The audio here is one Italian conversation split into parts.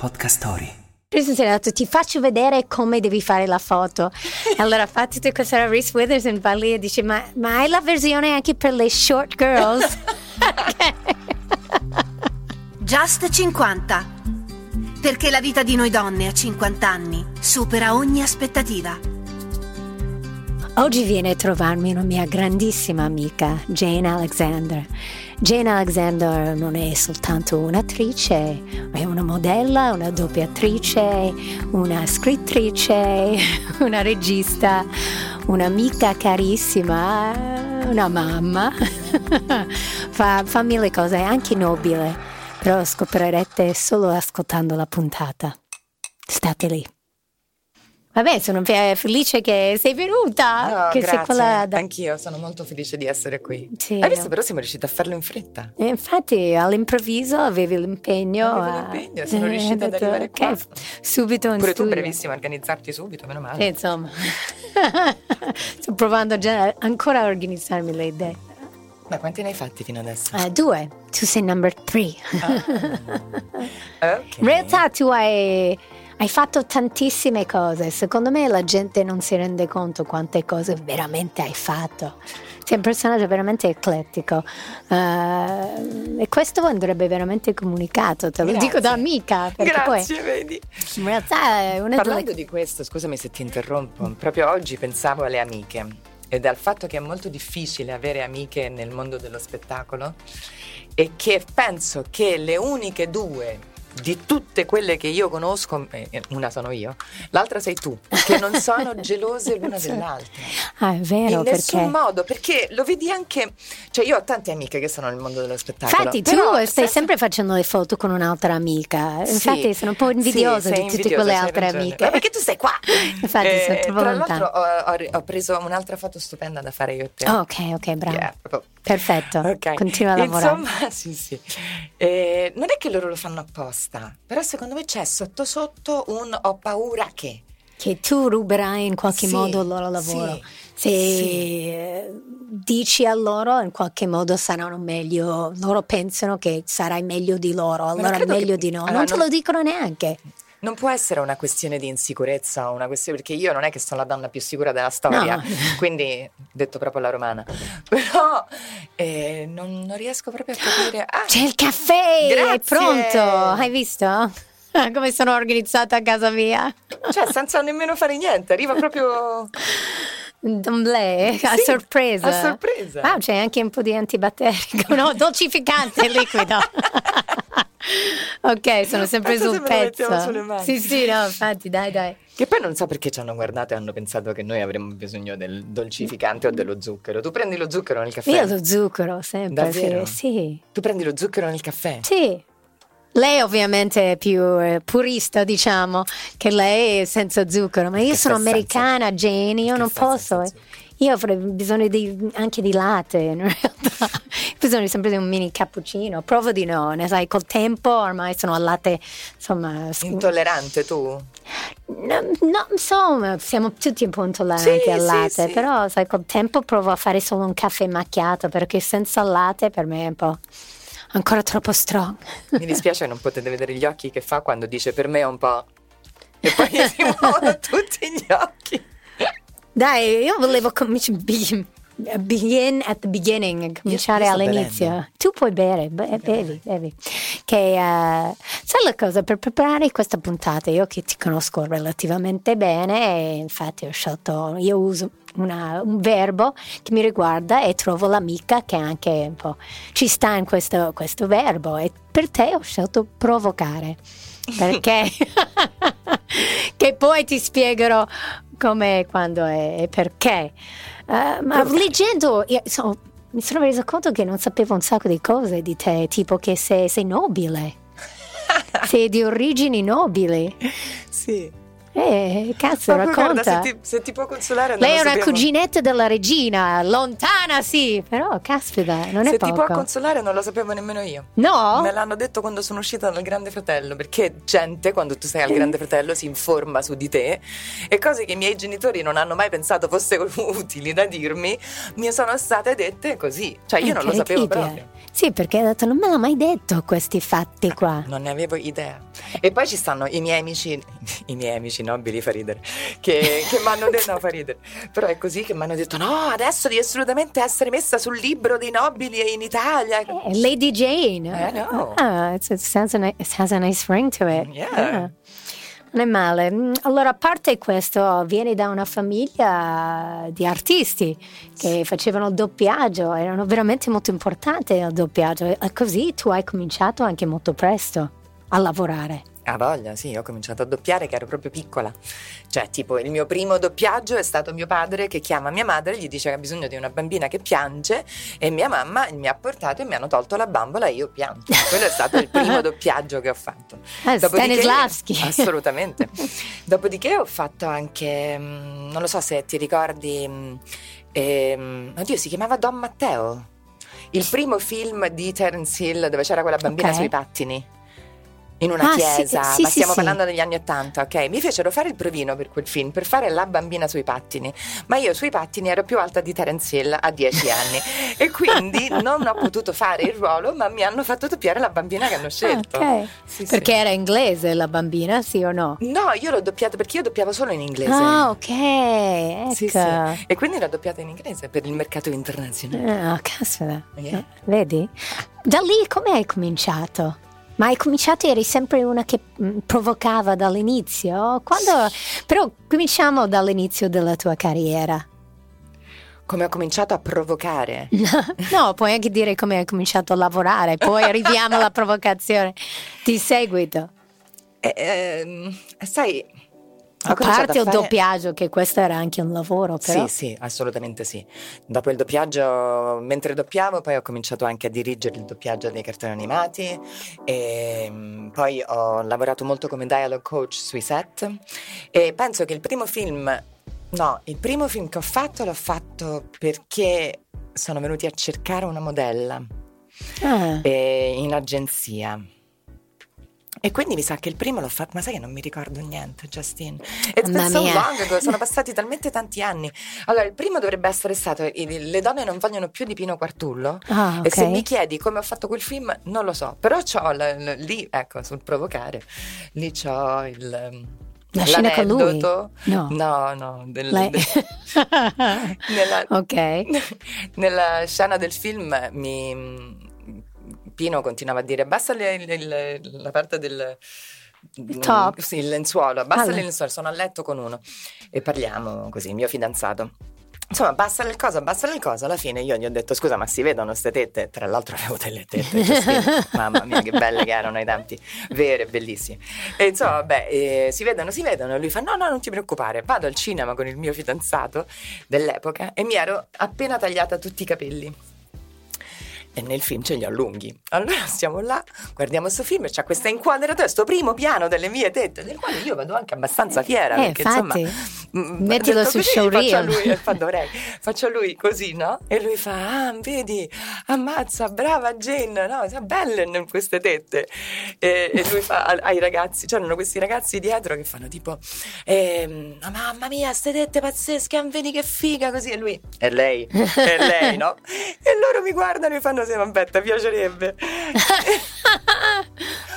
Podcast Story. Reese è detto ti faccio vedere come devi fare la foto. Allora fa tutta questa Reese Witherspoon va lì e dice ma, ma hai la versione anche per le short girls? Just 50. Perché la vita di noi donne a 50 anni supera ogni aspettativa. Oggi viene a trovarmi una mia grandissima amica, Jane Alexander. Jane Alexander non è soltanto un'attrice, è una modella, una doppiatrice, una scrittrice, una regista, un'amica carissima, una mamma. fa, fa mille cose, anche nobile, però scoprirete solo ascoltando la puntata. State lì. Vabbè, sono fe- felice che sei venuta. No, che grazie. sei quella da- Anch'io sono molto felice di essere qui. Sì, Hai visto, no. però siamo riusciti a farlo in fretta. E infatti all'improvviso avevi l'impegno. Avevo a- l'impegno, sono eh, riuscita ad detto, arrivare ok, qua. subito in Pure tu, studio. brevissima a organizzarti subito, meno male. Sì, insomma. Sto provando già ancora a organizzarmi le idee. Ma quanti ne hai fatti fino adesso? Eh, due, tu sei number three. Ok. In realtà tu hai, hai fatto tantissime cose. Secondo me la gente non si rende conto quante cose veramente hai fatto. Sei un personaggio veramente eclettico. Eh, e questo andrebbe veramente comunicato, te lo Grazie. dico da amica. Perché Grazie, vedi. poi in realtà è una Parlando delle di questo, scusami se ti interrompo, proprio oggi pensavo alle amiche ed al fatto che è molto difficile avere amiche nel mondo dello spettacolo e che penso che le uniche due di tutte quelle che io conosco, eh, una sono io, l'altra sei tu, che non sono gelose l'una dell'altra. Ah, è vero, In nessun perché... modo, perché lo vedi anche, cioè io ho tante amiche che sono nel mondo dello spettacolo. Infatti tu stai senza- sempre facendo le foto con un'altra amica, Sì, infatti sono un po' invidiosa sì, di tutte invidiosa, quelle altre ragione. amiche. Ma perché tu sei qua? Infatti sono Eh, troppo tra lontana. l'altro ho, ho- preso un'altra foto stupenda da fare io e te. Oh, ok, ok, bravo. Yeah, Perfetto, Ok. continua a lavorare. Insomma, sì, sì. Eh, non è che loro lo fanno apposta, però secondo me c'è sotto sotto un ho paura che. Che tu ruberai in qualche Sì, modo il loro lavoro. sì, Se sì. eh, dici a loro in qualche modo saranno meglio, loro pensano che sarai meglio di loro, allora meglio che- di no. allora, non te non- lo dicono neanche. Non può essere una questione di insicurezza una questione perché io non è che sono la donna più sicura della storia, No. quindi detto proprio alla romana. Però eh, non, non riesco proprio a capire. Ah, C'è il caffè, è Grazie. pronto, hai visto? Come sono organizzata a casa mia? cioè, senza nemmeno fare niente, arriva proprio D'emblée, a Sì, sorpresa. a sorpresa. Ah, c'è anche un po' di antibatterico, no, dolcificante liquido. Ok, sono sempre Pensa sul se pezzo. sulle mani. Sì, sì, no, infatti, dai, dai. Che poi non so perché ci hanno guardato e hanno pensato che noi avremmo bisogno del dolcificante o dello zucchero. Tu prendi lo zucchero nel caffè? Io lo zucchero sempre, Davvero? sì. Tu prendi lo zucchero nel caffè? sì. Lei ovviamente è più eh, purista, diciamo, che lei è senza zucchero, ma io Che sono americana, Jane, io Che non posso. eh. Io avrei bisogno di- anche di latte, in realtà. Ho bisogno sempre di un mini cappuccino. Provo di no, ne sai, col tempo ormai sono al latte, insomma... Intollerante tu? No, no, insomma, siamo tutti un po' intolleranti Sì, al latte, sì. però sai, col tempo provo a fare solo un caffè macchiato perché senza latte per me è un po' ancora troppo strong. Mi dispiace non potete vedere gli occhi che fa quando dice per me è un po'. E poi si muovono tutti gli occhi. Dai, io volevo cominciare. Begin at the beginning, cominciare all'inizio. bevendo. Tu puoi bere, be- bevi, bevi. Che, eh, sai la cosa, per preparare questa puntata, io che ti conosco relativamente bene, infatti ho scelto, io uso una- un verbo che mi riguarda e trovo l'amica che anche un po' ci sta in questo, questo verbo e per te ho scelto provocare. Perché? che poi ti spiegherò come, quando e perché. Eh, ma leggendo, io so- mi sono resa conto che non sapevo un sacco di cose di te, tipo che sei, sei nobile, sei di origini nobili. Sì. Eh, cazzo, racconta. guarda, se ti, se ti può consolare. Lei è una sapevo. cuginetta della regina, lontana sì, però caspita, non è Se ti poco. può consolare, non lo sapevo nemmeno io. no? Me l'hanno detto quando sono uscita dal Grande Fratello, perché gente, quando tu sei al Grande Fratello, si informa su di te e cose che i miei genitori non hanno mai pensato fossero utili da dirmi, mi sono state dette così. Cioè, io non lo sapevo Incredibile. proprio. Sì, perché ha detto non me l'ha mai detto questi fatti qua. Non ne avevo idea. E poi ci stanno i miei amici, i miei amici nobili fa ridere, che, che mi hanno detto, no fa ridere, però è così che mi hanno detto no, adesso devi assolutamente essere messa sul libro dei nobili in Italia. Eh, Lady Jane. I know. Ah, it, sounds a ni- it has a nice ring to it. Yeah. Ah. Non è male. Mm, Allora, a parte questo, vieni da una famiglia di artisti che facevano il doppiaggio, erano veramente molto importanti nel doppiaggio e così tu hai cominciato anche molto presto a lavorare. Ha voglia, sì, ho cominciato a doppiare che ero proprio piccola. Cioè, tipo, il mio primo doppiaggio è stato mio padre che chiama mia madre, gli dice che ha bisogno di una bambina che piange e mia mamma mi ha portato e mi hanno tolto la bambola e io pianto. Quello è stato il primo doppiaggio che ho fatto. Ah, Dopodiché- Stanislavski. Assolutamente. Dopodiché ho fatto anche, mm, non lo so se ti ricordi, mm, ehm, oddio, si chiamava Don Matteo. Il primo film di Terence Hill dove c'era quella bambina Ok. sui pattini. In una Ah, chiesa, sì, ma sì, stiamo sì. parlando degli anni Ottanta, ok? Mi fecero fare il provino per quel film, per fare la bambina sui pattini, ma io sui pattini ero più alta di Terence Hill a 10 anni e quindi non ho potuto fare il ruolo, ma mi hanno fatto doppiare la bambina che hanno scelto. Ah, ok. Perché era inglese la bambina, sì o no? No, io l'ho doppiata perché io doppiavo solo in inglese. Ah, ok, ecco. Sì, sì. E quindi l'ho doppiata in inglese per il mercato internazionale. Ah, caspita. Yeah. Eh, Vedi? Da lì come hai cominciato? Ma hai cominciato, eri sempre una che mm, provocava dall'inizio? Quando... Però cominciamo dall'inizio della tua carriera. Come ho cominciato a provocare. No, puoi anche dire come hai cominciato a lavorare, poi arriviamo alla provocazione di seguito. E, ehm, sai, A parte il fare- doppiaggio, che questo era anche un lavoro, però. Sì, sì, assolutamente sì. Dopo il doppiaggio, mentre doppiavo, poi ho cominciato anche a dirigere il doppiaggio dei cartoni animati e mm, poi ho lavorato molto come dialogue coach sui set e penso che il primo film, no, il primo film che ho fatto l'ho fatto perché sono venuti a cercare una modella Ah, eh, in agenzia. E quindi mi sa che il primo l'ho fatto, ma sai che non mi ricordo niente. It's been Mamma so mia. long ago, sono passati talmente tanti anni. Allora, il primo dovrebbe essere stato Le donne non vogliono più di Pino Quartullo. ah, E se mi chiedi come ho fatto quel film, non lo so. Però c'ho la- lì, ecco, sul provocare, lì c'ho il... La scena con lui? No. No, no, del- Lei- del- nella, ok. nella scena del film mi Pino continuava a dire basta le- le- le- la parte del top. sì, il lenzuolo, basta Ah, il le- lenzuolo, sono a letto con uno e parliamo così, il mio fidanzato. Insomma, basta il cosa, basta il cosa. Alla fine io gli ho detto: Scusa, ma si vedono ste tette? Tra l'altro avevo delle tette, mamma mia, che belle che erano ai tempi, vere, bellissime. E insomma, vabbè, eh, si vedono, si vedono. Lui fa: No, no, non ti preoccupare. Vado al cinema con il mio fidanzato dell'epoca e mi ero appena tagliata tutti i capelli. E nel film ce li ho lunghi. Allora stiamo là, guardiamo questo film e c'è questa inquadratura, questo primo piano delle mie tette, del quale io vado anche abbastanza fiera. Eh, perché infatti. insomma. mm, Mettilo su showreel. Faccio e dovrei, faccio a lui così, no? E lui fa: Ah, vedi, ammazza, brava Jane, no? Sono belle queste tette. E, e lui fa ai ragazzi, c'erano questi ragazzi dietro che fanno tipo: ehm, Mamma mia, queste tette pazzesche, ah, vedi che figa così. E lui, è lei, è lei, no? E loro mi guardano e fanno: Sì, vabbè, ti piacerebbe.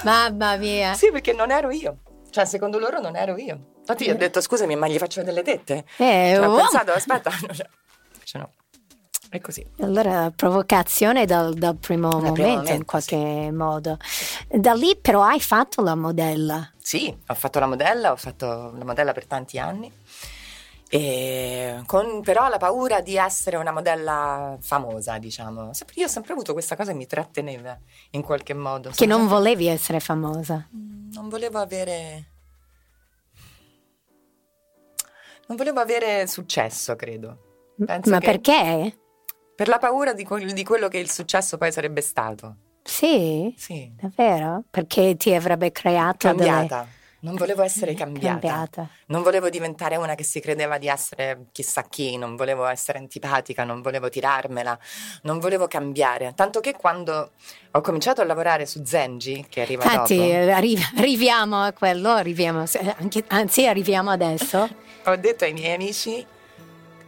Mamma mia. sì, perché non ero io. Cioè, secondo loro non ero io. Infatti, io ho detto: Scusami, ma gli faccio delle tette? Eh, Cioè, ho oh. pensato, aspetta, no, cioè, no. È così. Allora, provocazione dal, dal primo Dal momento, primo in qualche modo. Da lì però hai fatto la modella. Sì, ho fatto la modella, ho fatto la modella per tanti anni. E con però la paura di essere una modella famosa, diciamo. Io ho sempre avuto questa cosa che mi tratteneva in qualche modo. Che non volevi essere famosa. non volevo avere. Non volevo avere successo, credo. Penso Ma perché? Per la paura di, quel- di quello che il successo poi sarebbe stato. Sì, Sì. davvero? Perché ti avrebbe creato Cambiata. Non volevo essere cambiata. cambiata. Non volevo diventare una che si credeva di essere chissà chi, non volevo essere antipatica, non volevo tirarmela, non volevo cambiare. Tanto che quando ho cominciato a lavorare su Zenji, che arriva Infatti, dopo, eh, arri- arriviamo a quello, arriviamo, anche- anzi arriviamo adesso. ho detto ai miei amici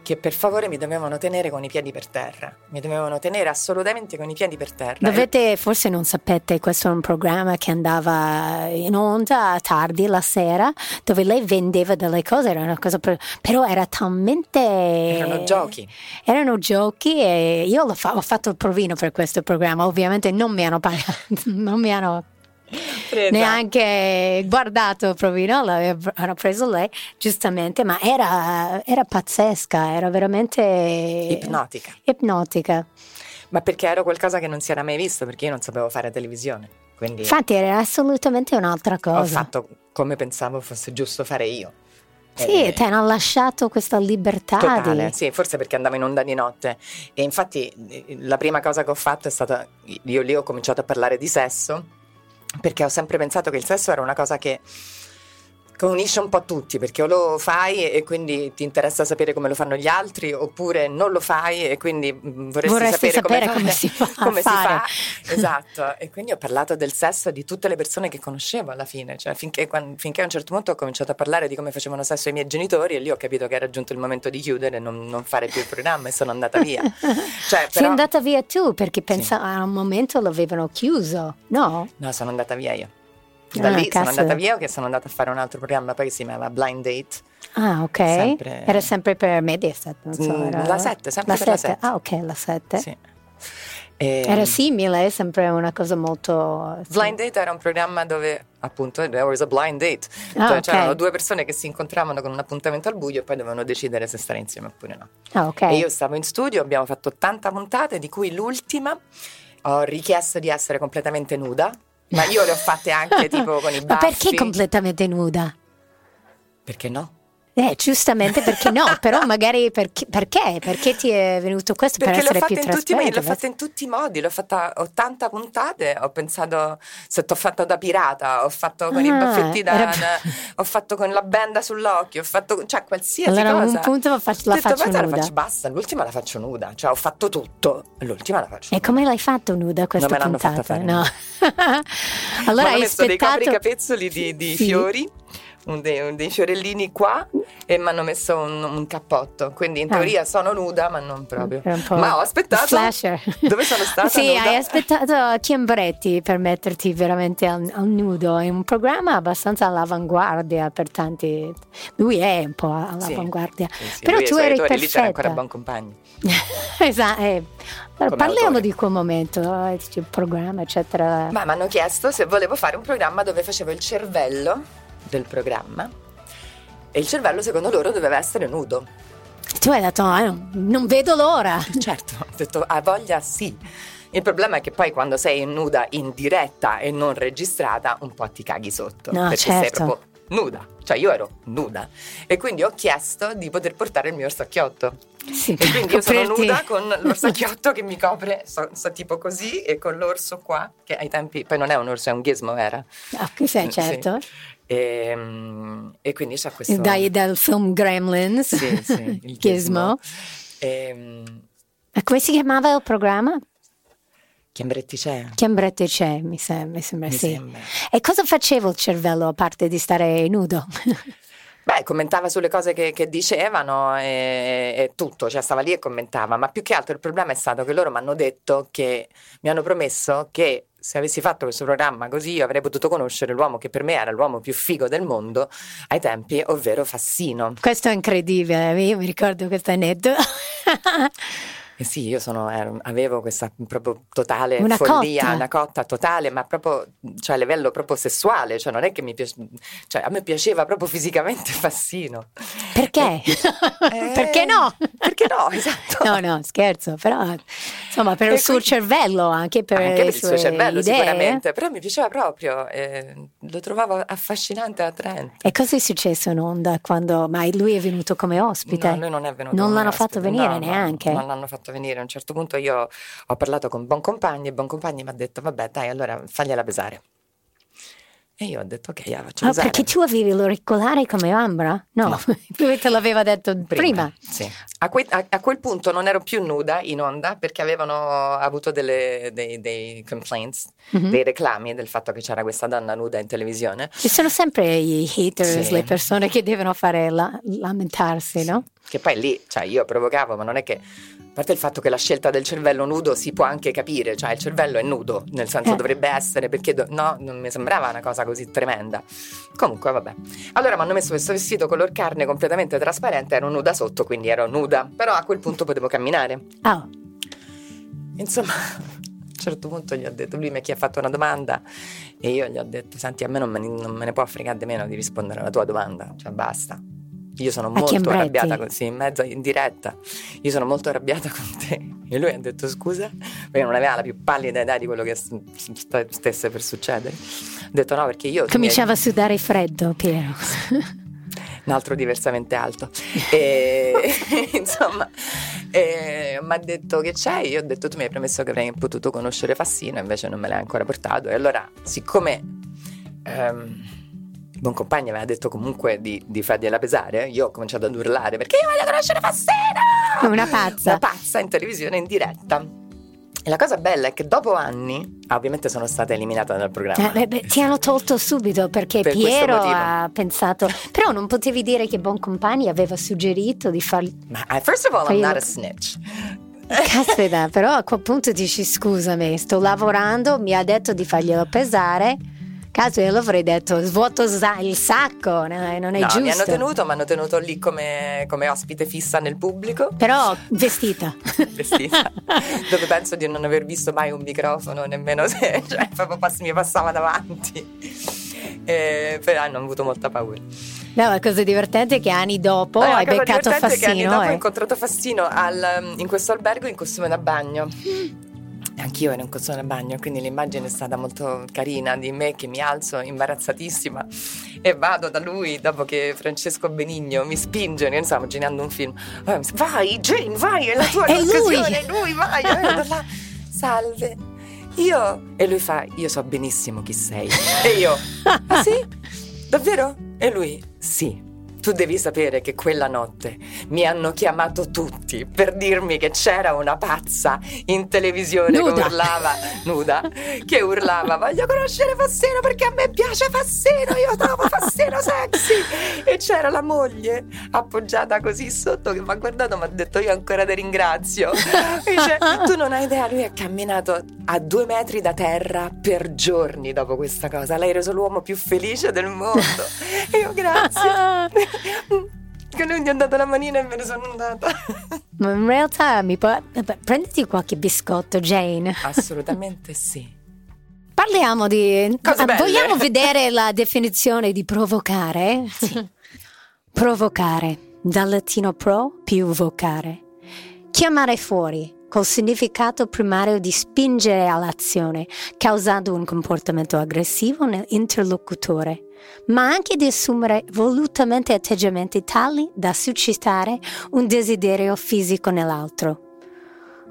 che per favore mi dovevano tenere con i piedi per terra, mi dovevano tenere assolutamente con i piedi per terra. Dovete, forse non sapete, questo è un programma che andava in onda tardi la sera, dove lei vendeva delle cose, era una cosa per, però era talmente... Erano giochi. Erano giochi e io fa, ho fatto il provino per questo programma, ovviamente non mi hanno pagato, non mi hanno Presa. neanche guardato Provino, l'aveva preso lei giustamente, ma era, era pazzesca, era veramente ipnotica. ipnotica. Ma perché era qualcosa che non si era mai visto, perché io non sapevo fare televisione. Quindi Infatti era assolutamente un'altra cosa. Ho fatto come pensavo fosse giusto fare io. Sì, eh, ti hanno lasciato questa libertà. Totale, di... sì, forse perché andavo in onda di notte. E infatti la prima cosa che ho fatto è stata, io lì ho cominciato a parlare di sesso perché ho sempre pensato che il sesso era una cosa che unisce un po' tutti perché o lo fai e quindi ti interessa sapere come lo fanno gli altri oppure non lo fai e quindi mm, vorresti, vorresti sapere, sapere, come, si fa. Come si fa. Esatto, e quindi ho parlato del sesso di tutte le persone che conoscevo alla fine, cioè finché, quando, finché, a un certo punto ho cominciato a parlare di come facevano sesso i miei genitori e lì ho capito che era giunto il momento di chiudere e non, non fare più il programma e sono andata via. Cioè, però... Sei andata via tu perché pensavo sì. a un momento l'avevano chiuso, no? No, sono andata via io. Da ah, lì cazzo. sono andata via che sono andata a fare un altro programma poi che si chiamava Blind Date. Ah, ok. Sempre... Era sempre per Mediaset, non so. Mm, era... La 7, sempre la per 7. la 7. Ah, ok, la 7. Sì. E... Era simile, sempre una cosa molto... Blind Date era un programma dove appunto there was a blind date, ah, cioè okay. c'erano due persone che si incontravano con un appuntamento al buio e poi dovevano decidere se stare insieme oppure no. Ah, okay. E io stavo in studio, abbiamo fatto 80 puntate, di cui l'ultima ho richiesto di essere completamente nuda ma io le ho fatte anche tipo con i baffi. Ma perché completamente nuda? Perché no? Eh, giustamente perché no, però magari perché, perché? Perché ti è venuto questo perché per essere più trasparente? L'ho fatta in tutti i modi, l'ho fatta 80 puntate, ho pensato, se t'ho fatto da pirata, ho fatto con ah, i baffetti da, era... ho fatto con la benda sull'occhio, ho fatto, cioè qualsiasi allora, cosa. Allora un punto la faccio, la faccio nuda. La faccio, basta, l'ultima la faccio nuda, cioè ho fatto tutto, l'ultima la faccio E nuda. come l'hai fatto nuda questa non puntata? Me no. fatta fare. allora hai messo aspettato... dei capezzoli di, di sì. fiori dei, dei, fiorellini qua e mi hanno messo un, un, cappotto. Quindi in ah. teoria ah. sono nuda, ma non proprio. Ma ho aspettato. Slasher. Dove sono stata? sì, nuda? hai aspettato Chiambretti per metterti veramente al, al, nudo. È un programma abbastanza all'avanguardia per tanti. Lui è un po' all'avanguardia. Sì, sì, Però tu eri perfetta. Lì c'era ancora buon compagno. esatto. Eh. Allora, parliamo autore. di quel momento, eh, il programma, eccetera. Ma mi hanno chiesto se volevo fare un programma dove facevo il cervello del programma e il cervello secondo loro doveva essere nudo. Tu hai detto, ah, non vedo l'ora. Certo, ho detto, a voglia sì. Il problema è che poi quando sei nuda in diretta e non registrata, un po' ti caghi sotto. No, perché certo. sei proprio nuda. Cioè io ero nuda. E quindi ho chiesto di poter portare il mio orsacchiotto. Sì, e quindi io sono nuda con l'orsacchiotto che mi copre, so, so, tipo così, e con l'orso qua, che ai tempi, poi non è un orso, è un ghismo, era. Ah, sì, certo. Sì. E, ehm, e, quindi c'è questo... Dai dal film Gremlins, sì, sì, il Gizmo. E, ehm, e come si chiamava il programma? Chiambretti c'è. Chiambretti c'è, mi sembra, mi sembra mi sì. Sembra. E cosa faceva il cervello a parte di stare nudo? Beh, commentava sulle cose che, che dicevano e, e, tutto, cioè stava lì e commentava, ma più che altro il problema è stato che loro mi hanno detto che mi hanno promesso che se avessi fatto questo programma così io avrei potuto conoscere l'uomo che per me era l'uomo più figo del mondo ai tempi, ovvero Fassino. Questo è incredibile, io mi ricordo questo aneddoto. Eh sì, io sono, ero, avevo questa proprio totale una follia, cotta. una cotta totale, ma proprio cioè, a livello proprio sessuale, cioè non è che mi piace, cioè a me piaceva proprio fisicamente Fassino. Perché? Eh, perché no? Perché no, esatto. No, no, scherzo, però insomma per e il suo cervello, anche per, anche per il suo cervello idee. sicuramente, però mi piaceva proprio, eh, lo trovavo affascinante e attraente. E cosa è successo in onda quando, ma lui è venuto come ospite? No, lui non è venuto Non l'hanno ospite. fatto venire no, neanche? No, non l'hanno fatto venire. A un certo punto io ho parlato con Boncompagni e Boncompagni mi ha detto vabbè dai allora fagliela pesare. E io ho detto ok, la faccio oh, pesare. Perché tu avevi l'auricolare come Ambra? No, no. lui te l'aveva detto prima. prima. Sì. A, que- a- a quel punto non ero più nuda in onda perché avevano avuto delle- dei, dei complaints, Mhm. dei reclami del fatto che c'era questa donna nuda in televisione. Ci sono sempre i haters, Sì. le persone che devono fare la- lamentarsi, no? Che poi lì, cioè io provocavo, ma non è che... A parte il fatto che la scelta del cervello nudo si può anche capire, cioè il cervello è nudo, nel senso Eh. dovrebbe essere, perché do- no, non mi sembrava una cosa così tremenda. Comunque, vabbè. Allora mi hanno messo questo vestito color carne completamente trasparente, ero nuda sotto, quindi ero nuda, però a quel punto potevo camminare. Ah, Insomma, a un certo punto gli ho detto, lui mi ha fatto una domanda e io gli ho detto, senti, a me non me, ne- non me ne può fregare di meno di rispondere alla tua domanda, cioè basta. Io sono molto Chiambretti? arrabbiata con sì, in mezzo in diretta. Io sono molto arrabbiata con te. E lui ha detto scusa, perché non aveva la più pallida idea di quello che stesse per succedere. Ha detto no, perché io cominciava a sudare freddo, Piero. Un altro diversamente alto. E, insomma, mi ha detto che c'è. Io ho detto: Tu mi hai promesso che avrei potuto conoscere Fassino, invece non me l'hai ancora portato. E allora, siccome. ehm, Buon compagno aveva detto comunque di, di fargliela pesare, io ho cominciato ad urlare perché io voglio conoscere Fassino! Una pazza. Una pazza in televisione in diretta. E la cosa bella è che dopo anni, ah, ovviamente sono stata eliminata dal programma. Eh, beh, beh, ti hanno tolto subito perché Per Piero ha pensato. Però non potevi dire che Boncompagni aveva suggerito di fargli. Ma eh, first of all, I'm not a snitch. Caspita, però a quel punto dici scusami, sto lavorando, mi ha detto di farglielo pesare. Caso io l'avrei detto svuoto il sacco, no, non è no, giusto. mi hanno tenuto, mi hanno tenuto lì come, come ospite fissa nel pubblico, Però vestita. vestita, dove penso di non aver visto mai un microfono, nemmeno se cioè, proprio pass- mi passava davanti. E, però hanno avuto molta paura. No, la cosa divertente è che anni dopo Allora, hai beccato è che anni Fassino. dopo ho eh. incontrato Fassino al- in questo albergo in costume da bagno. Anch'io ero in costume da bagno, quindi l'immagine è stata molto carina di me che mi alzo imbarazzatissima e vado da lui dopo che Francesco Benigno mi spinge, noi stiamo girando un film. Eh, Vai, Jane, vai, è la tua È lui!" occasione, è lui, vai. E vado là, salve. Io e lui fa, io so benissimo chi sei. E io, ah sì? Davvero? E lui, sì. Tu devi sapere che quella notte mi hanno chiamato tutti per dirmi che c'era una pazza in televisione Nuda. che urlava, nuda, che urlava voglio conoscere Fassino perché a me piace Fassino, io trovo Fassino sexy. E c'era la moglie appoggiata così sotto che mi ha guardato e mi ha detto io ancora ti ringrazio. E dice, tu non hai idea, lui ha camminato a due metri da terra per giorni dopo questa cosa. L'hai reso l'uomo più felice del mondo. E io grazie. Che lui mi ha dato la manina e me ne sono andata. Ma in realtà mi può... prenditi qualche biscotto, Jane. Assolutamente sì. Parliamo di... Cose belle. Vogliamo vedere la definizione di provocare? provocare, dal latino pro più vocare. Chiamare fuori, col significato primario di spingere all'azione, causando un comportamento aggressivo nell'interlocutore, ma anche di assumere volutamente atteggiamenti tali da suscitare un desiderio fisico nell'altro.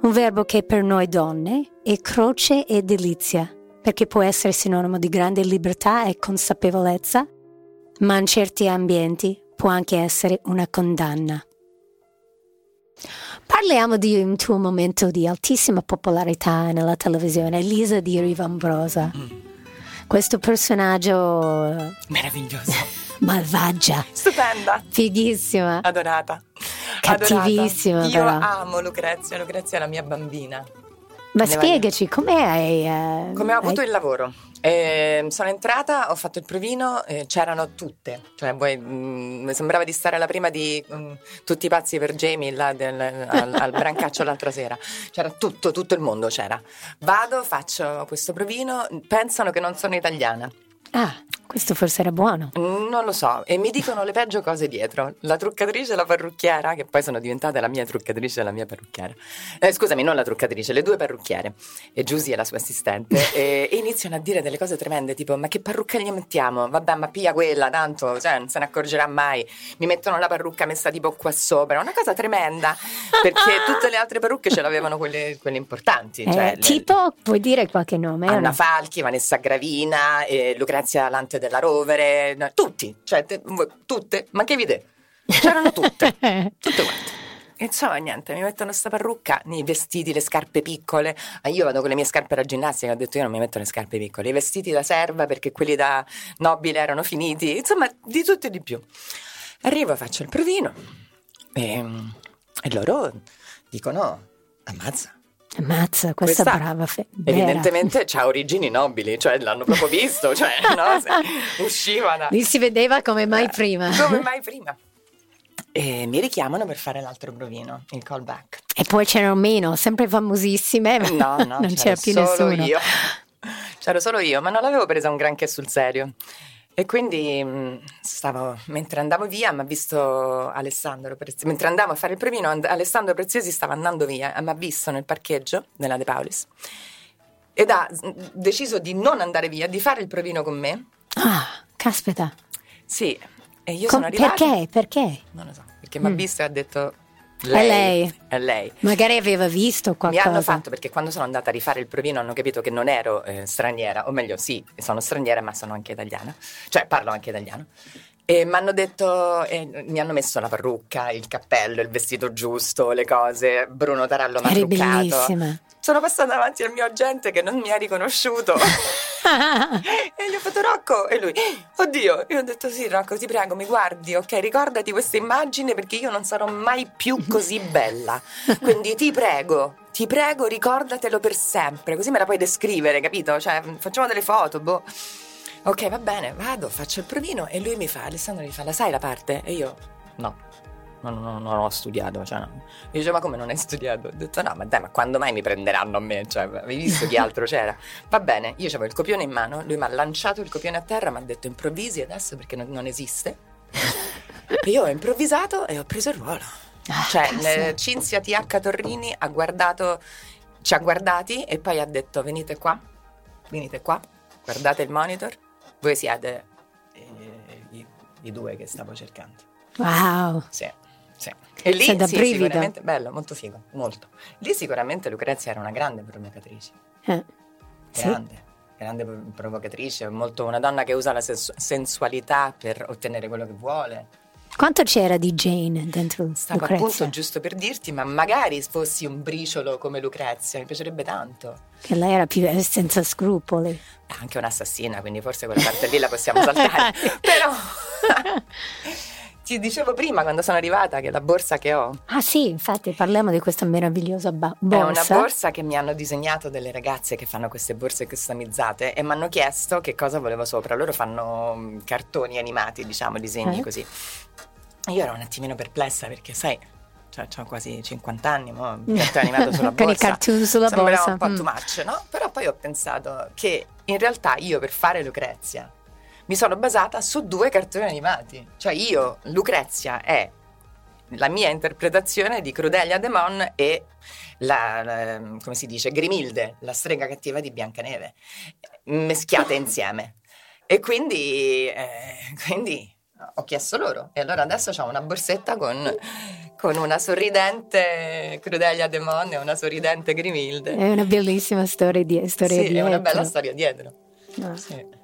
Un verbo che per noi donne è croce e delizia, perché può essere sinonimo di grande libertà e consapevolezza, ma in certi ambienti può anche essere una condanna. Parliamo di un tuo momento di altissima popolarità nella televisione, Lisa di Rivambrosa. Questo personaggio eh, Meraviglioso. malvagia, Stupenda. fighissima. Adorata. Cattivissima, Adorata. Io però. amo Lucrezia, Lucrezia è la mia bambina. Ma spiegaci com'è hai... eh, Come ho avuto hai- il lavoro? Eh, sono entrata, ho fatto il provino, eh, c'erano tutte, cioè voi, mm, mi sembrava di stare alla prima di mm, Tutti i pazzi per Jamie là del- al, al brancaccio l'altra sera, c'era tutto, tutto il mondo c'era. Vado, faccio questo provino, pensano che non sono italiana, Ah, questo forse era buono. Non lo so, e mi dicono le peggio cose dietro. La truccatrice e la parrucchiera, che poi sono diventate la mia truccatrice e la mia parrucchiera. Eh, scusami, non la truccatrice, le due parrucchiere. E Giusy è la sua assistente. e, e iniziano a dire delle cose tremende, tipo: Ma che parrucca gli mettiamo? Vabbè, ma pia quella, tanto, cioè, non se ne accorgerà mai. Mi mettono la parrucca messa tipo qua sopra. Una cosa tremenda, perché tutte le altre parrucche ce l'avevano quelle, quelle importanti. Eh, Cioè, le- tipo, puoi dire qualche nome? Anna no? Falchi, Vanessa Gravina, eh, Lucrezia Lante della Rovere, tutti, cioè te- tutte, ma che vide? C'erano tutte, tutte quante. insomma, niente, mi mettono sta parrucca, i vestiti, le scarpe piccole. Ah, io vado con le mie scarpe da ginnastica, ho detto io non mi metto le scarpe piccole, i vestiti da serva perché quelli da nobile erano finiti, insomma, di tutto e di più. Arrivo, faccio il provino e, e loro dicono, ammazza. Ammazza, questa, questa brava fe- evidentemente ha origini nobili, cioè l'hanno proprio visto, cioè no, usciva da... Lì si vedeva come mai prima. Come mai prima. E mi richiamano per fare l'altro provino, il callback. E poi c'erano meno, sempre famosissime. No, no, non c'era più nessuno. Io. C'ero solo io, ma non l'avevo presa un granché sul serio. E quindi mm, stavo, mentre andavo via, mi ha visto Alessandro Preziosi, mentre andavo a fare il provino, Alessandro Preziosi stava andando via e mi ha visto nel parcheggio della De Paulis ed ha deciso di non andare via, di fare il provino con me. Ah, caspita. Sì, e io Com- sono arrivata... Perché? Perché? Non lo so, perché mi ha mm. visto e ha detto... Lei, è lei. È lei. Magari aveva visto qualcosa. Mi hanno fatto perché quando sono andata a rifare il provino hanno capito che non ero eh, straniera, o meglio sì, sono straniera ma sono anche italiana, cioè parlo anche italiano. E mi hanno detto, eh, mi hanno messo la parrucca, il cappello, il vestito giusto, le cose. Bruno Tarallo mi ha truccato. bellissima. Sono passata davanti al mio agente che non mi ha riconosciuto. e gli ho fatto Rocco e lui, oddio, io ho detto sì Rocco ti prego mi guardi, ok ricordati questa immagine perché io non sarò mai più così bella, quindi ti prego, ti prego ricordatelo per sempre, così me la puoi descrivere, capito? Cioè facciamo delle foto, boh. Ok va bene, vado, faccio il provino e lui mi fa, Alessandro mi fa, la sai la parte? E io no non, non, non ho studiato. Cioè, no. Mi dice, ma come non hai studiato? Ho detto, no, ma dai, ma quando mai mi prenderanno a me? Cioè, avevi visto chi altro c'era? Va bene, io avevo il copione in mano, lui mi ha lanciato il copione a terra, mi ha detto improvvisi adesso perché non, non esiste. E io ho improvvisato e ho preso il ruolo. Ah, cioè, eh, Cinzia TH Torrini ha guardato, ci ha guardati e poi ha detto venite qua, venite qua, guardate il monitor, voi siete eh, i, i due che stavo cercando. Wow. Sì. Sì. E lì sì, sicuramente bello, molto figo, molto. Lì sicuramente Lucrezia era una grande provocatrice. Eh. Grande. Sì. Grande provocatrice, molto una donna che usa la sensualità per ottenere quello che vuole. Quanto c'era di Jane dentro Stavo Lucrezia? appunto giusto per dirti, ma magari fossi un briciolo come Lucrezia, mi piacerebbe tanto. Che lei era più senza scrupoli. Anche un'assassina, quindi forse quella parte lì la possiamo saltare. Però Ti dicevo prima quando sono arrivata che la borsa che ho. Ah sì, infatti parliamo di questa meravigliosa ba- borsa. È una borsa che mi hanno disegnato delle ragazze che fanno queste borse customizzate e mi hanno chiesto che cosa volevo sopra. Loro fanno mm, cartoni animati, diciamo, disegni eh? così. Io ero un attimino perplessa perché sai, cioè ho quasi 50 anni, mo, cartone animato sulla borsa. Sulla Sembrava borsa. un po' mm. too much, no? Però poi ho pensato che in realtà io per fare Lucrezia mi sono basata su due cartoni animati. Cioè io, Lucrezia è la mia interpretazione di Crudelia Demon e la, la, come si dice, Grimilde, la strega cattiva di Biancaneve, meschiate insieme. E quindi, eh, quindi ho chiesto loro. E allora adesso ho una borsetta con, con, una sorridente Crudelia Demon e una sorridente Grimilde. È una bellissima storia, di, storia sì, dietro. è una bella storia dietro. No. Sì.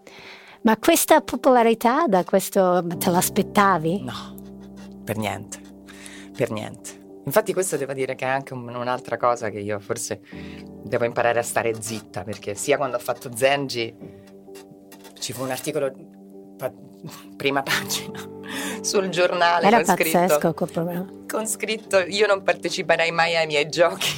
Ma questa popolarità da questo te l'aspettavi? No, per niente, per niente. Infatti questo devo dire che è anche un'altra cosa che io forse devo imparare a stare zitta, perché sia quando ho fatto Zenji ci fu un articolo prima pagina sul giornale Era con pazzesco scritto, quel programma. con scritto io non parteciperei mai ai miei giochi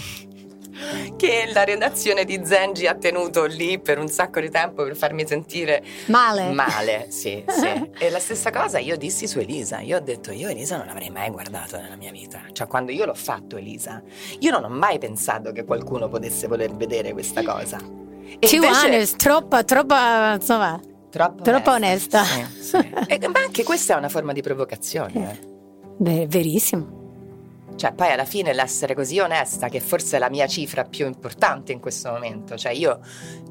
che la redazione di Zengi ha tenuto lì per un sacco di tempo per farmi sentire male. Male, sì, sì. e la stessa cosa io dissi su Elisa. Io ho detto, io Elisa non l'avrei mai guardato nella mia vita. Cioè, quando io l'ho fatto Elisa, io non ho mai pensato che qualcuno potesse voler vedere questa cosa. E Too invece... honest, troppa, troppa, insomma... Troppo, troppo onesta. onesta. Sì, sì. e, ma anche questa è una forma di provocazione. Eh. Beh, verissimo. Cioè, poi alla fine l'essere così onesta, che forse è la mia cifra più importante in questo momento, cioè io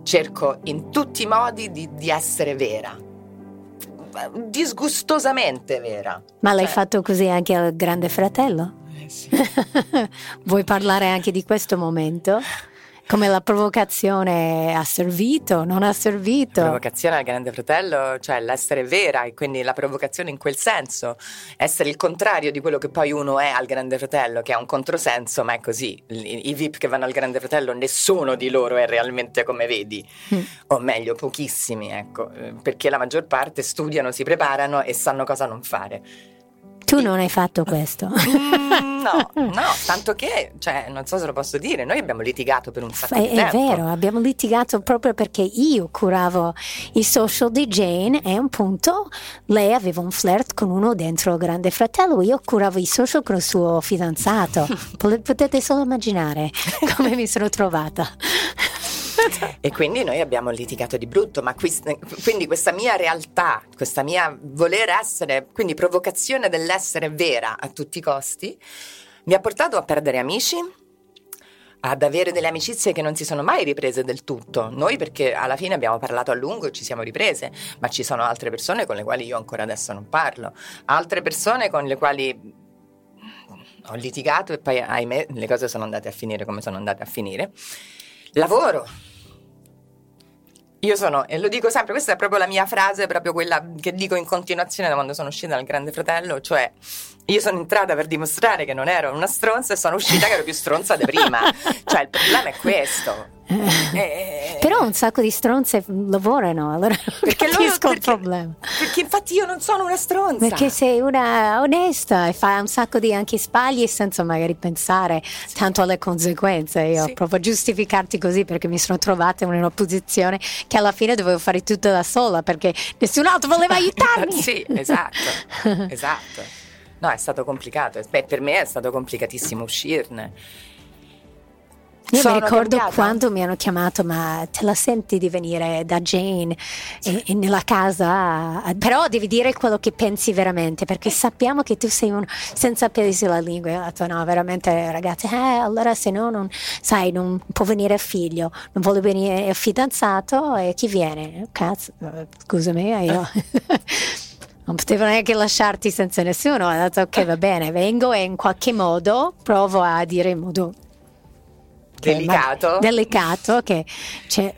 cerco in tutti i modi di, di essere vera, disgustosamente vera. Ma l'hai cioè... fatto così anche al Grande Fratello? Eh sì. Vuoi parlare anche di questo momento? Come la provocazione ha servito, non ha servito. La provocazione al grande fratello, cioè l'essere vera e quindi la provocazione in quel senso, essere il contrario di quello che poi uno è al grande fratello, che ha un controsenso, ma è così. I, i VIP che vanno al grande fratello, nessuno di loro è realmente come vedi, mm. o meglio, pochissimi, ecco, eh, perché la maggior parte studiano, si preparano e sanno cosa non fare. Tu non hai fatto questo? Mm, no, no, tanto che, cioè, non so se lo posso dire, noi abbiamo litigato per un sacco è, di tempo. È vero, abbiamo litigato proprio perché io curavo i social di Jane e a un punto lei aveva un flirt con uno dentro Grande Fratello, io curavo i social con il suo fidanzato. Potete solo immaginare come mi sono trovata e quindi noi abbiamo litigato di brutto, ma qui, quindi questa mia realtà, questa mia voler essere, quindi provocazione dell'essere vera a tutti i costi, mi ha portato a perdere amici, ad avere delle amicizie che non si sono mai riprese del tutto. Noi perché alla fine abbiamo parlato a lungo e ci siamo riprese, ma ci sono altre persone con le quali io ancora adesso non parlo, altre persone con le quali ho litigato e poi ahimè le cose sono andate a finire come sono andate a finire. Lavoro, io sono, e lo dico sempre, questa è proprio la mia frase, proprio quella che dico in continuazione da quando sono uscita dal Grande Fratello, cioè io sono entrata per dimostrare che non ero una stronza e sono uscita che ero più stronza di prima. cioè il problema è questo. Eh, eh, Però un sacco di stronze lavorano, allora perché capisco loro, perché, il problema. Perché infatti io non sono una stronza. Perché sei una onesta e fai un sacco di anche sbagli senza magari pensare sì. tanto alle conseguenze. Io sì. proprio giustificarti così perché mi sono trovata in una posizione che alla fine dovevo fare tutto da sola perché nessun altro voleva aiutarmi. sì, esatto, esatto. No, è stato complicato. Beh, per me è stato complicatissimo uscirne. Io Sono mi ricordo cambiata. quando mi hanno chiamato, ma te la senti di venire da Jane e, e nella casa? Però devi dire quello che pensi veramente, perché sappiamo che tu sei un senza peli sulla lingua. Io ho detto, no, veramente, ragazzi, eh, allora se no, non, sai, non può venire figlio, non vuole venire il fidanzato e chi viene? Cazzo, scusami, io... non potevo neanche lasciarti senza nessuno. Ho detto ok, va bene, vengo e in qualche modo provo a dire in modo delicato, delicato che,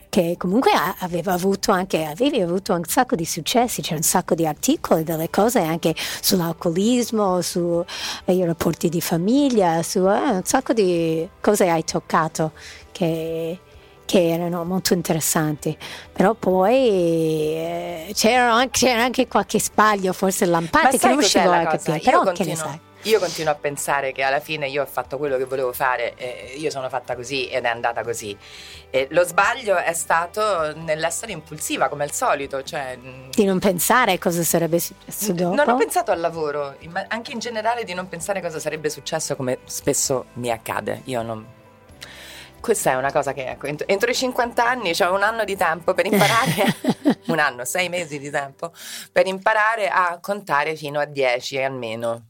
che, comunque aveva avuto anche avevi avuto un sacco di successi, c'è un sacco di articoli, delle cose anche sull'alcolismo, sui rapporti di famiglia, su eh, un sacco di cose hai toccato che che erano molto interessanti, però poi eh, anche, c'era anche qualche sbaglio, forse lampante, che non riuscivo a capire, però continuo, che ne sai. Io continuo a pensare che alla fine io ho fatto quello che volevo fare, eh, io sono fatta così ed è andata così. E lo sbaglio è stato nell'essere impulsiva, come al solito. Cioè, mm, di non pensare cosa sarebbe successo dopo? Non ho pensato al lavoro, anche in generale di non pensare cosa sarebbe successo, come spesso mi accade. Io non questa è una cosa che ecco, entro i 50 anni c'è cioè un anno di tempo per imparare, un anno, sei mesi di tempo, per imparare a contare fino a 10 almeno,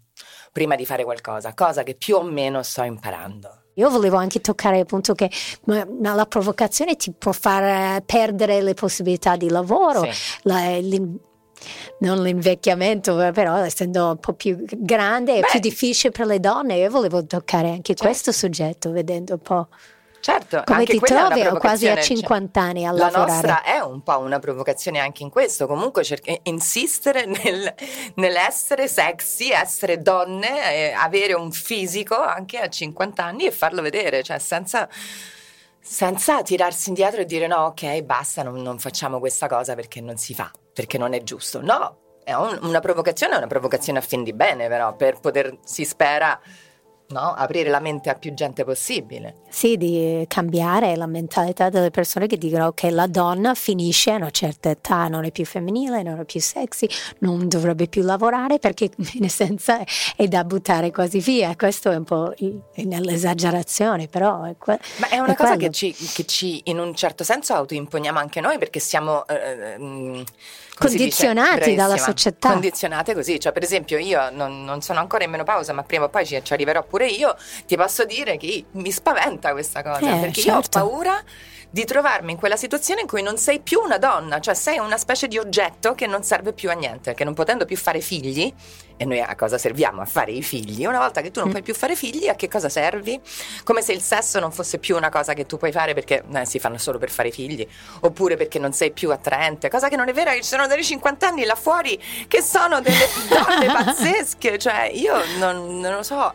prima di fare qualcosa, cosa che più o meno sto imparando. Io volevo anche toccare il punto che la provocazione ti può far perdere le possibilità di lavoro, sì. la, non l'invecchiamento, però essendo un po' più grande è Beh. più difficile per le donne. Io volevo toccare anche certo. questo soggetto, vedendo un po'. Certo, come ti trovi quasi a 50 cioè, anni a la lavorare. La nostra è un po' una provocazione anche in questo, comunque cerca, insistere nel, nell'essere sexy, essere donne, avere un fisico anche a 50 anni e farlo vedere, cioè senza, senza tirarsi indietro e dire no, ok, basta, non, non, facciamo questa cosa perché non si fa, perché non è giusto. No, è un, una provocazione, è una provocazione a fin di bene però, per poter, si spera no? aprire la mente a più gente possibile. Sì, di cambiare la mentalità delle persone che dicono che la donna finisce a una certa età, non è più femminile, non è più sexy, non dovrebbe più lavorare perché in essenza è da buttare quasi via. Questo è un po' nell'esagerazione, però è que- Ma è una è cosa che ci, che ci, in un certo senso autoimponiamo anche noi perché siamo... Eh, mh, eh, condizionati dice, dalla società. Condizionate così, cioè per esempio io non, non, sono ancora in menopausa, ma prima o poi ci, ci, arriverò pure io, ti posso dire che mi spaventa questa cosa, eh, perché certo. io ho certo. paura di trovarmi in quella situazione in cui non sei più una donna, cioè sei una specie di oggetto che non serve più a niente, che non potendo più fare figli, e noi a cosa serviamo? A fare i figli. Una volta che tu non mm. puoi più fare figli, a che cosa servi? Come se il sesso non fosse più una cosa che tu puoi fare perché eh, si fanno solo per fare figli, oppure perché non sei più attraente, cosa che non è vera, ci sono delle 50 anni là fuori che sono delle donne pazzesche, cioè io non, non lo so.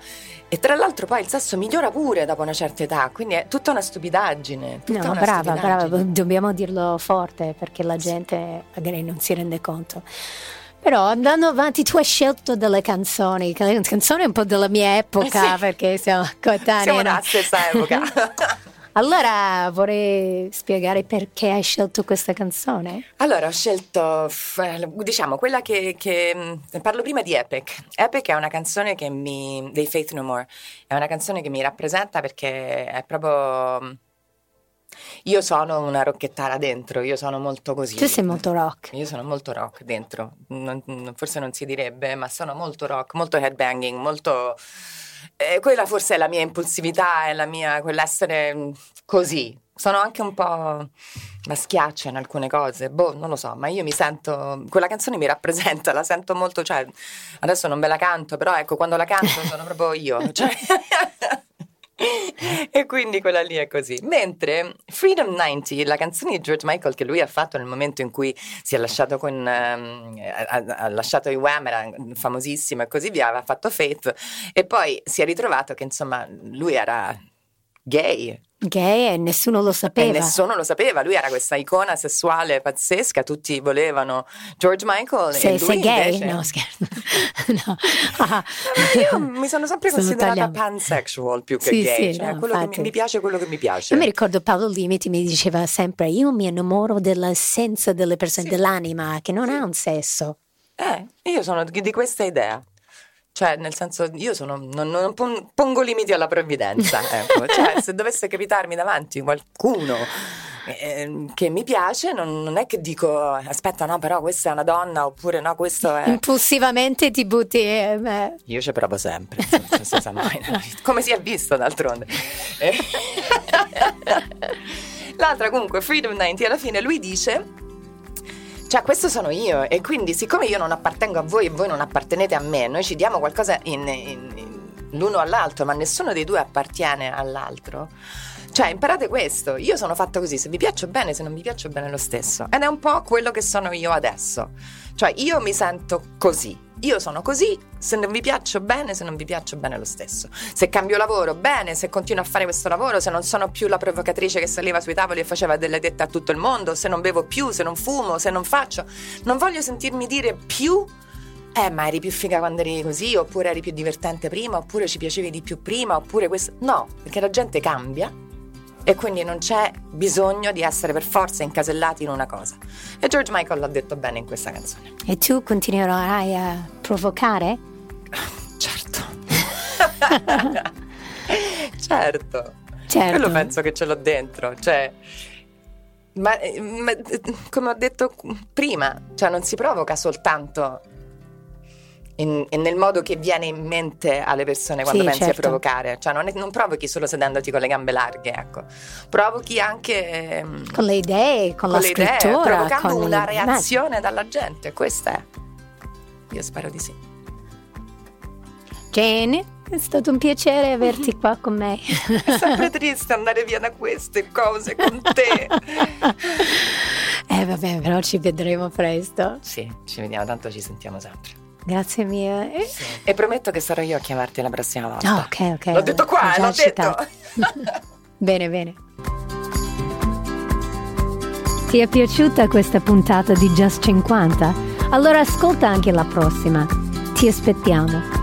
E tra l'altro poi il sesso migliora pure dopo una certa età, quindi è tutta una stupidaggine. Tutta no, una brava, stupidaggine. brava, dobbiamo dirlo forte perché la gente magari non si rende conto. Però andando avanti, tu hai scelto delle canzoni, canzoni un po' della mia epoca, eh sì. perché siamo coetanei. Siamo della stessa epoca. Allora vorrei spiegare perché hai scelto questa canzone? Allora ho scelto, diciamo, quella che, che, parlo prima di Epic. Epic è una canzone che mi, dei Faith No More, è una canzone che mi rappresenta perché è proprio... Io sono una rocchettara dentro, io sono molto così. Tu sei molto rock. Io sono molto rock dentro, non, forse non si direbbe, ma sono molto rock, molto headbanging, molto eh, quella forse è la mia impulsività, è la mia, quell'essere così. Sono anche un po' maschiaccia in alcune cose, boh, non lo so, ma io mi sento, quella canzone mi rappresenta, la sento molto, cioè, adesso non ve la canto, però ecco, quando la canto sono proprio io. Cioè, e quindi quella lì è così. Mentre Freedom 90, la canzone di George Michael che lui ha fatto nel momento in cui si è lasciato con um, ha, ha, lasciato i Wham, era famosissimo e così via, aveva fatto Faith e poi si è ritrovato che insomma lui era gay Gay e nessuno lo sapeva. E nessuno lo sapeva, lui era questa icona sessuale pazzesca, tutti volevano George Michael. Sei, sei gay? Invece... No, scherzo. no. Ah. io mi sono sempre sono considerata tagliamo. pansexual più che sì, gay, sì, cioè no, quello che mi, mi, piace quello che mi piace. Io mi ricordo Paolo Limiti mi diceva sempre, io mi innamoro dell'essenza delle persone, sì. dell'anima, che non ha un sesso. Eh, io sono di questa idea. Cioè, nel senso, io sono, non, non pongo limiti alla provvidenza. Ecco. Cioè, se dovesse capitarmi davanti qualcuno eh, che mi piace, non, non, è che dico aspetta, no, però questa è una donna, oppure no, questo è. Impulsivamente ti butti. Eh, io ci provo sempre, non sa mai, come si è visto d'altronde. L'altra, comunque, Freedom 90, alla fine lui dice cioè, questo sono io e quindi siccome io non appartengo a voi e voi non appartenete a me, noi ci diamo qualcosa in, in, in, l'uno all'altro, ma nessuno dei due appartiene all'altro. Cioè, imparate questo, io sono fatta così, se vi piaccio bene, se non vi piaccio bene lo stesso. Ed è un po' quello che sono io adesso. Cioè, io mi sento così. Io sono così, se non vi piaccio bene, se non vi piaccio bene lo stesso. Se cambio lavoro, bene, se continuo a fare questo lavoro, se non sono più la provocatrice che saliva sui tavoli e faceva delle dette a tutto il mondo, se non bevo più, se non fumo, se non faccio. Non voglio sentirmi dire più eh, ma eri più figa quando eri così, oppure eri più divertente prima, oppure ci piacevi di più prima, oppure questo. No, perché la gente cambia e quindi non c'è bisogno di essere per forza incasellati in una cosa. E George Michael l'ha detto bene in questa canzone. E tu continuerai a provocare? Certo. certo. Certo. Quello penso che ce l'ho dentro, cioè ma, ma, come ho detto prima, cioè non si provoca soltanto in, nel modo che viene in mente alle persone quando sì, pensi certo. a provocare. Cioè non, è, non, provochi solo sedendoti con le gambe larghe, ecco. Provochi anche... Mm, con le idee, con, con la scrittura. Idee, provocando una le... reazione dalla gente, questa è. Io spero di sì. Jane, è stato un piacere averti qua con me. È sempre triste andare via da queste cose con te. eh vabbè, però ci vedremo presto. Sì, ci vediamo, tanto ci sentiamo sempre. Grazie mille. Sì. E prometto che sarò io a chiamarti la prossima volta. Oh, ok, ok. L'ho detto qua, l'ho detto. bene, bene. Ti è piaciuta questa puntata di Just 50? Allora ascolta anche la prossima. Ti aspettiamo.